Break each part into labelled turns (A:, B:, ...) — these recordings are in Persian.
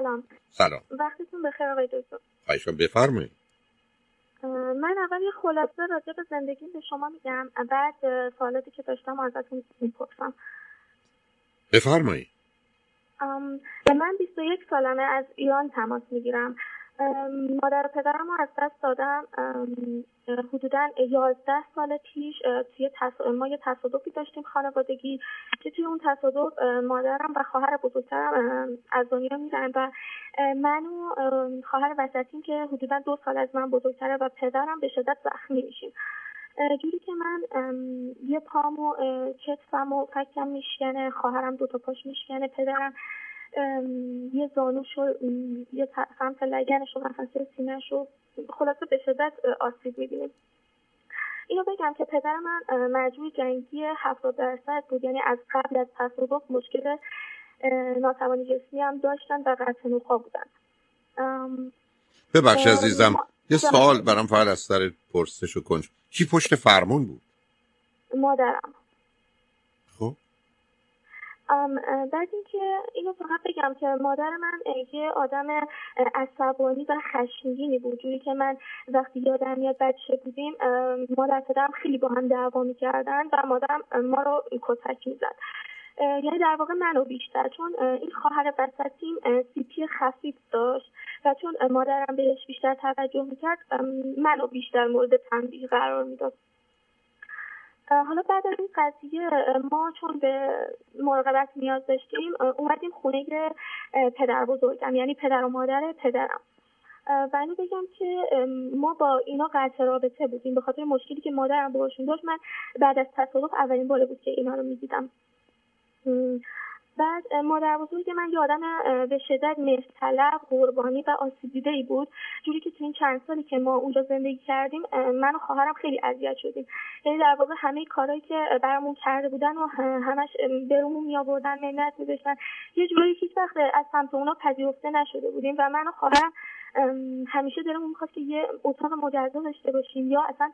A: سلام.
B: سلام.
A: وقتتون بخیر آقای دکتر.
B: خواهش بفرمایید.
A: من اول یه خلاصه راجع به زندگی به شما میگم. بعد سوالاتی که داشتم ازتون می‌پرسم.
B: بفرمایید.
A: من 21 سالمه از ایران تماس می‌گیرم. مادر و پدرم رو از دست دادم. حدودا یازده سال پیش توی ما یه تصادفی داشتیم خانوادگی که توی اون تصادف مادرم و خواهر بزرگترم از دنیا میرن و من و خواهر وسطیم که حدودا دو سال از من بزرگتره و پدرم به شدت زخمی میشیم. جوری که من یه پام و کتفم و فکم میشکنه خواهرم دوتا پاش میشکنه پدرم یه زانوش و یه سمت لگنش و مفصل سینهش رو خلاصه به شدت آسیب می‌بینیم. اینو بگم که پدر من مجموع جنگی هفتاد درصد بود. یعنی از قبل از تصادف مشکل ناتوانی جسمی هم داشتن و قطع نخواه بودن.
B: ببخش عزیزم. یه سوال برام فقط از سر پرسش و کنج. کی پشت فرمون بود؟
A: مادرم. بعد اینکه اینو فقط بگم که مادر من یه آدم عصبانی و خشمگینی بود. جوری که من وقتی یادم میاد بچه بودیم مادر پدرم خیلی با هم دعوا می‌کردن و مادرم ما رو کتک می‌زد. یعنی در واقع منو بیشتر چون این خواهر وسطیم سیپی خفیف داشت و چون مادرم بهش بیشتر توجه می‌کرد منو بیشتر مورد تنبیه قرار می‌داد. حالا بعد از این قضیه ما چون به مراقبت نیاز داشتیم اومدیم خونه پدر بزرگم یعنی پدر و مادر پدرم. و اینو بگم که ما با اینا قطع رابطه بودیم. به خاطر مشکلی که مادرم باشون داشت من بعد از تصادف اولین بار بود که اینا رو می‌دیدم. بعد مادر بزرگ من یادم به شدت مهرطلب قربانی و آسیب دیده ای بود. جوری که تو این چند سالی که ما اونجا زندگی کردیم من و خواهرم خیلی اذیت شدیم. یعنی در واقع همه کارهایی که برامون کرده بودن و همش برامون می آوردن منت میذاشتن یه جوری هیچ وقت از سمت اونا پذیرفته نشده بودیم و من و خواهرم همیشه دلمون می‌خواست که یه اتاق مجزا داشته باشیم یا اصلا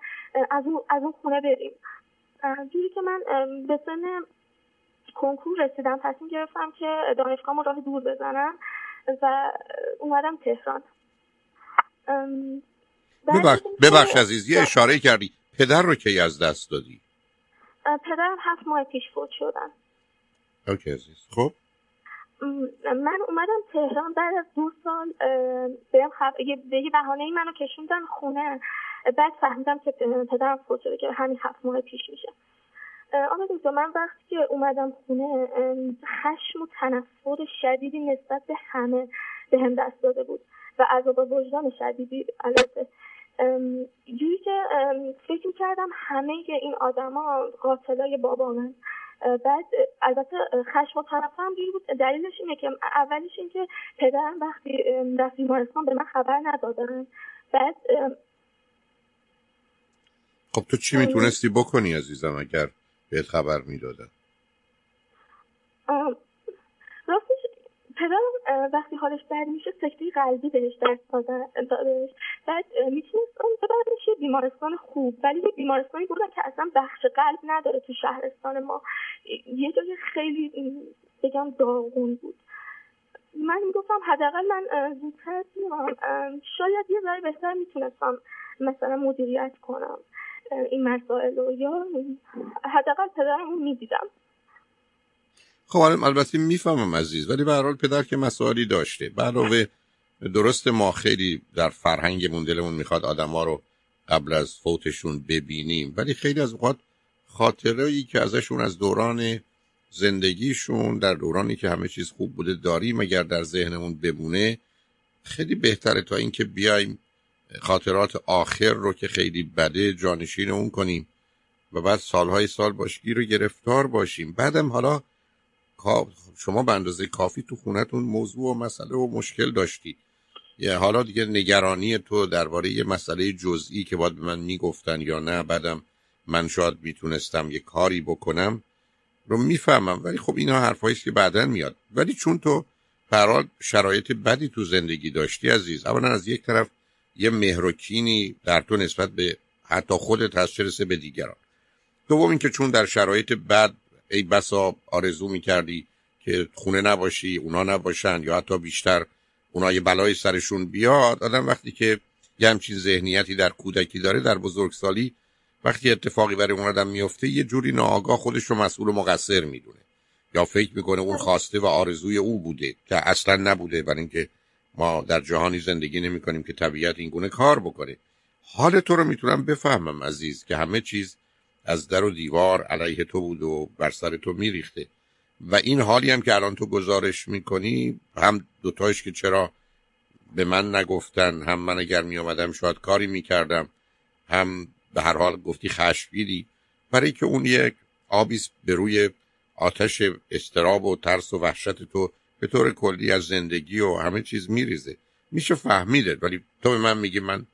A: از اون از اون خونه بریم. جوری که من به سن کنکور رسیدم تصمیم گرفتم که دانشگاه راه دور بزنم و اومدم تهران.
B: ببخش, ببخش عزیز یه اشاره کردی. پدر رو که از دست دادی؟
A: پدرم هفت ماه پیش فوت شدن.
B: اوکی عزیز. خب؟
A: من اومدم تهران بعد از دو سال به خب... یه بهانه ای منو کشوندن خونه. بعد فهمیدم که پدرم فوت شده که همین هفت ماه پیش میشه. آقا دکتر من وقتی که اومدم خونه خشم و تنفر شدیدی نسبت به همه به هم دست داده بود و عذاب وجدان شدیدی البته جوری که فکر کردم همه این آدما قاتلای بابا من. بعد البته خشم و تنفرم جوری بود. دلیلش اینه که اولش این که پدرم وقتی رفت بیمارستان به من خبر ندادن. بعد
B: خب تو چی می‌تونستی بکنی عزیزم اگر بهت خبر می‌دادن
A: راستش پدرم وقتی حالش بد میشه سکته قلبی بهش دست دادش بعد می‌تونست اون ببرنش یه بیمارستان خوب. ولی یه بیمارستانی بودن که اصلا بخش قلب نداره تو شهرستان ما. یه جای خیلی بگم داغون بود. من می‌گفتم حداقل من زودتر شاید یه ذره بهتر می‌تونستم مثلا مدیریت کنم. این مسائل رو یا حداقل پدرم رو می‌دیدم.
B: خب البته می‌فهمم عزیز ولی به حال پدر که مسائلی داشته. علاوه درست ما خیلی در فرهنگمون دلمون می‌خواد آدما رو قبل از فوتشون ببینیم ولی خیلی از اوقات خاطرهایی که ازشون از دوران زندگیشون در دورانی که همه چیز خوب بوده داریم اگر در ذهنمون بمونه خیلی بهتره تا اینکه بیایم خاطرات آخر رو که خیلی بده جانشین اون کنیم و بعد سالهای سال باشگی رو گرفتار باشیم. بعدم حالا شما به اندازه کافی تو خونتون موضوع و مسئله و مشکل داشتی. حالا دیگه نگرانی تو درباره یه مسئله جزئی که باید به من می‌گفتن یا نه بعدم من شاید می‌تونستم یه کاری بکنم رو می‌فهمم. ولی خب اینا حرفاییست که بعدا میاد. ولی چون تو برحال شرایط بدی تو زندگی داشتی عزیز اولا از یک طرف یه مهرکینی در تو نسبت به حتی خودت هست چه به دیگران. دوم اینکه چون در شرایط بد ای بسا آرزو می‌کردی که خونه نباشی اونا نباشن یا حتی بیشتر اونا یه بلای سرشون بیاد آدم وقتی که یه همچین ذهنیتی در کودکی داره در بزرگسالی وقتی اتفاقی برای اون آدم میفته یه جوری ناآگاه خودش رو مسئول و مقصر می‌دونه. یا فکر می‌کنه اون خواسته و آرزوی او بوده که اصلا نبوده برای اینکه ما در جهانی زندگی نمی کنیم که طبیعت این گونه کار بکنه. حال تو رو می‌تونم بفهمم عزیز که همه چیز از در و دیوار علیه تو بود و بر سر تو میریخته. و این حالی هم که الان تو گزارش می‌کنی هم دوتایش که چرا به من نگفتن هم من اگر می آمدم شاید کاری می‌کردم هم به هر حال گفتی خشمگیری. برای که اون یک آبیس به روی آتش استراب و ترس و وحشت تو به طور کلی از زندگی و همه چیز میریزه. میشه فهمیده ولی تو به من میگی من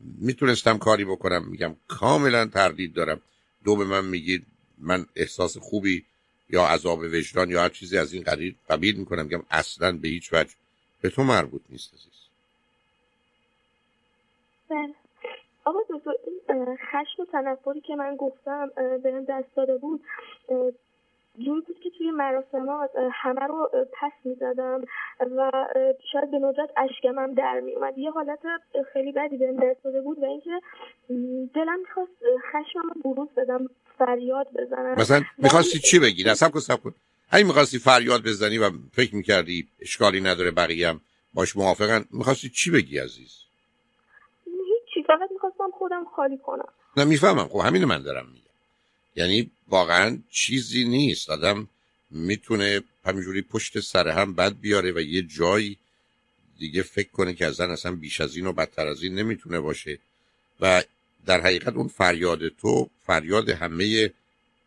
B: می‌تونستم کاری بکنم. میگم کاملا تردید دارم. دو به من میگید من احساس خوبی یا عذاب وجدان یا هر چیزی از این قبیل قبیل می‌کنم. میگم اصلا به هیچ وجه به تو مربوط نیست عزیز.
A: بله. آقا دکتر این خشم و تنفری که من گفتم به دست داده بود جوری بود که توی مراسمات همه رو پس می‌زدم و شاید به ندرت اشکمم در میومد یه حالت خیلی بدی بهم دست بود و اینکه دلم می‌خواست خشمم رو بروز بدم فریاد بزنم.
B: مثلا می‌خواستی چی بگی؟ نه سب کن سب کن. همین می‌خواستی فریاد بزنی و فکر می‌کردی اشکالی نداره بقیه هم باش موافقن می‌خواستی چی بگی عزیز؟
A: هیچی فقط می‌خواستم خودم خالی کنم.
B: نه می‌فهمم. خب همین من دارم میگم. یعنی واقعا چیزی نیست. آدم می‌تونه همینجوری پشت سر هم بد بیاره و یه جایی دیگه فکر کنه که ازن اصلا بیش از این و بدتر از این نمی‌تونه باشه. و در حقیقت اون فریاد تو فریاد همه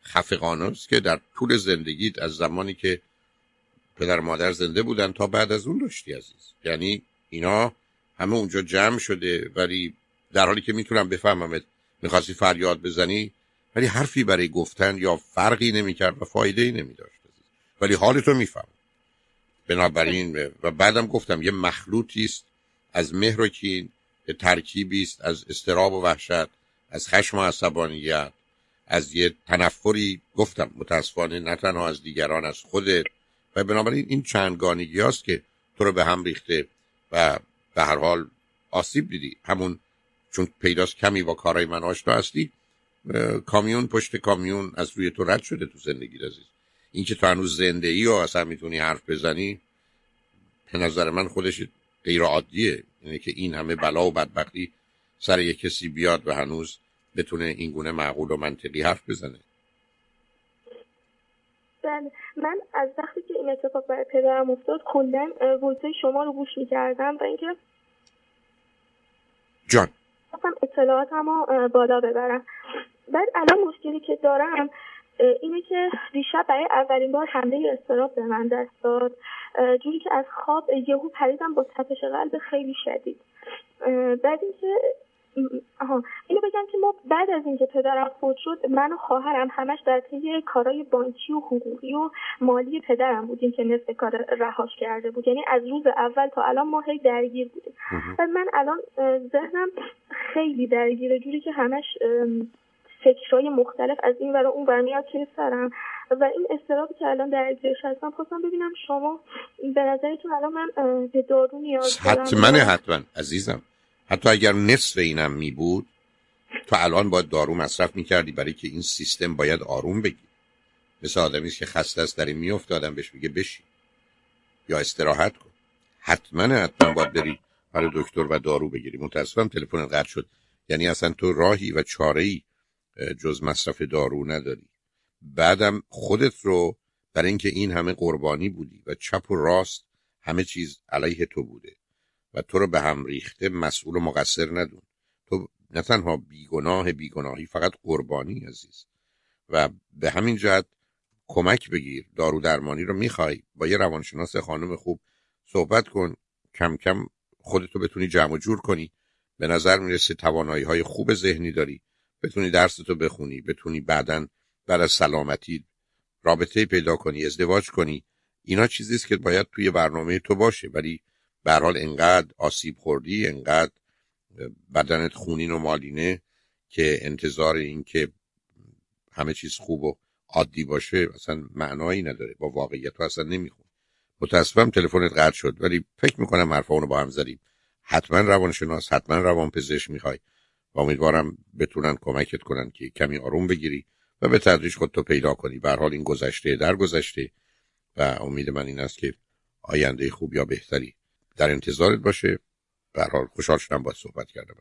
B: خفقان است که در طول زندگیت از زمانی که پدر مادر زنده بودن تا بعد از اون داشتی عزیز. یعنی اینا همه اونجا جمع شده ولی در حالی که می‌تونم بفهممت می‌خواستی فریاد بزنی ولی حرفی برای گفتن یا فرقی نمی‌کرد و فایده ای نمی داشت ولی حالتو میفهم بنابراین و بعدم گفتم یه مخلوطی است از مهر و کین ترکیبی است از استراب و وحشت از خشم و عصبانیت از یه تنفری گفتم متاسفانه نه تنها از دیگران از خودت. و بنابراین این چندگانگی هاست که تو رو به هم ریخته و به هر حال آسیب دیدی. همون چون پیداست کمی با کارهای من آشنا هستی کامیون پشت کامیون از روی تو رد شده تو زندگی عزیز. این که تو هنوز زنده ای و اصلا می‌تونی حرف بزنی به نظر من خودش غیر عادیه یعنی که این همه بلا و بدبختی سر یک کسی بیاد و هنوز بتونه این گونه معقول و منطقی حرف بزنه.
A: بله. من از وقتی که این اتفاق برای پدرم افتاد کلا ویسه شما رو گوش می‌کردم و اینکه
B: جان.
A: اطلاعاتم رو بالا ببرم. بعد الان مشکلی که دارم اینه که دیشب برای اولین بار حمله استراب به من دست داد جوری که از خواب یهو پریدم با تپش قلب خیلی شدید. بعد اینکه آها اینو بگم که ما بعد از اینکه پدرم فوت شد من و خواهرم همش در طی کارهای بانکی و حقوقی و مالی پدرم بودیم که نصف کار رهاش کرده بود. یعنی از روز اول تا الان ما هی درگیر بودیم. و من الان ذهنم خیلی درگیره جوری که همش فکرهای مختلف از این ور اون ور میاد توی سرم. و این استرابی که الان درگیرش هستم خواستم ببینم شما به نظرتون الان من به دارو نیاز
B: دارم. حتما حتما. عزیزم. حتی اگر نصف اینم می بود تو الان باید دارو مصرف می کردی برای که این سیستم باید آروم بگی. مثل آدمی که خسته است در این میفته آدم بهش میگه بشی یا استراحت کن. حتما حتما باید بری برای دکتر و دارو بگیری. متاسفم تلفن قطع شد. یعنی اصلا تو راهی و چاره ای جز مصرف دارو نداری. بعدم خودت رو برای اینکه این همه قربانی بودی و چپ و راست همه چیز علیه تو بوده و تو رو به هم ریخته مسئول و مقصر ندون. تو نه تنها بیگناه بیگناهی فقط قربانی عزیز. و به همین جهت کمک بگیر دارو درمانی رو می‌خوای. با یه روانشناس خانم خوب صحبت کن. کم کم خودتو بتونی جمع و جور کنی. به نظر می‌رسه توانایی های خوب ذهنی داری. بتونی درستو بخونی بتونی بعدا بعد از سلامتی رابطه پیدا کنی ازدواج کنی. اینا چیزی است که باید توی برنامه تو باشه ولی به حال انقدر آسیب خوردی انقدر بدنت خونین و مالینه که انتظار این که همه چیز خوب و عادی باشه اصلا معنایی نداره. با واقعیت تو اصلا نمیخون. متاسفم تلفنت قطع شد ولی فکر می‌کنم حرفا اونو با هم زدیم. حتما روانشناس حتما روان پزشک می‌خوای. و امیدوارم بتونن کمکت کنن که کمی آروم بگیری و به تدریج خودتو پیدا کنی. به حال این گذشته در گذشته و امید من این است که آینده خوب یا بهتری. در انتظارت باشه. به حال خوشحال شدم با صحبت کردم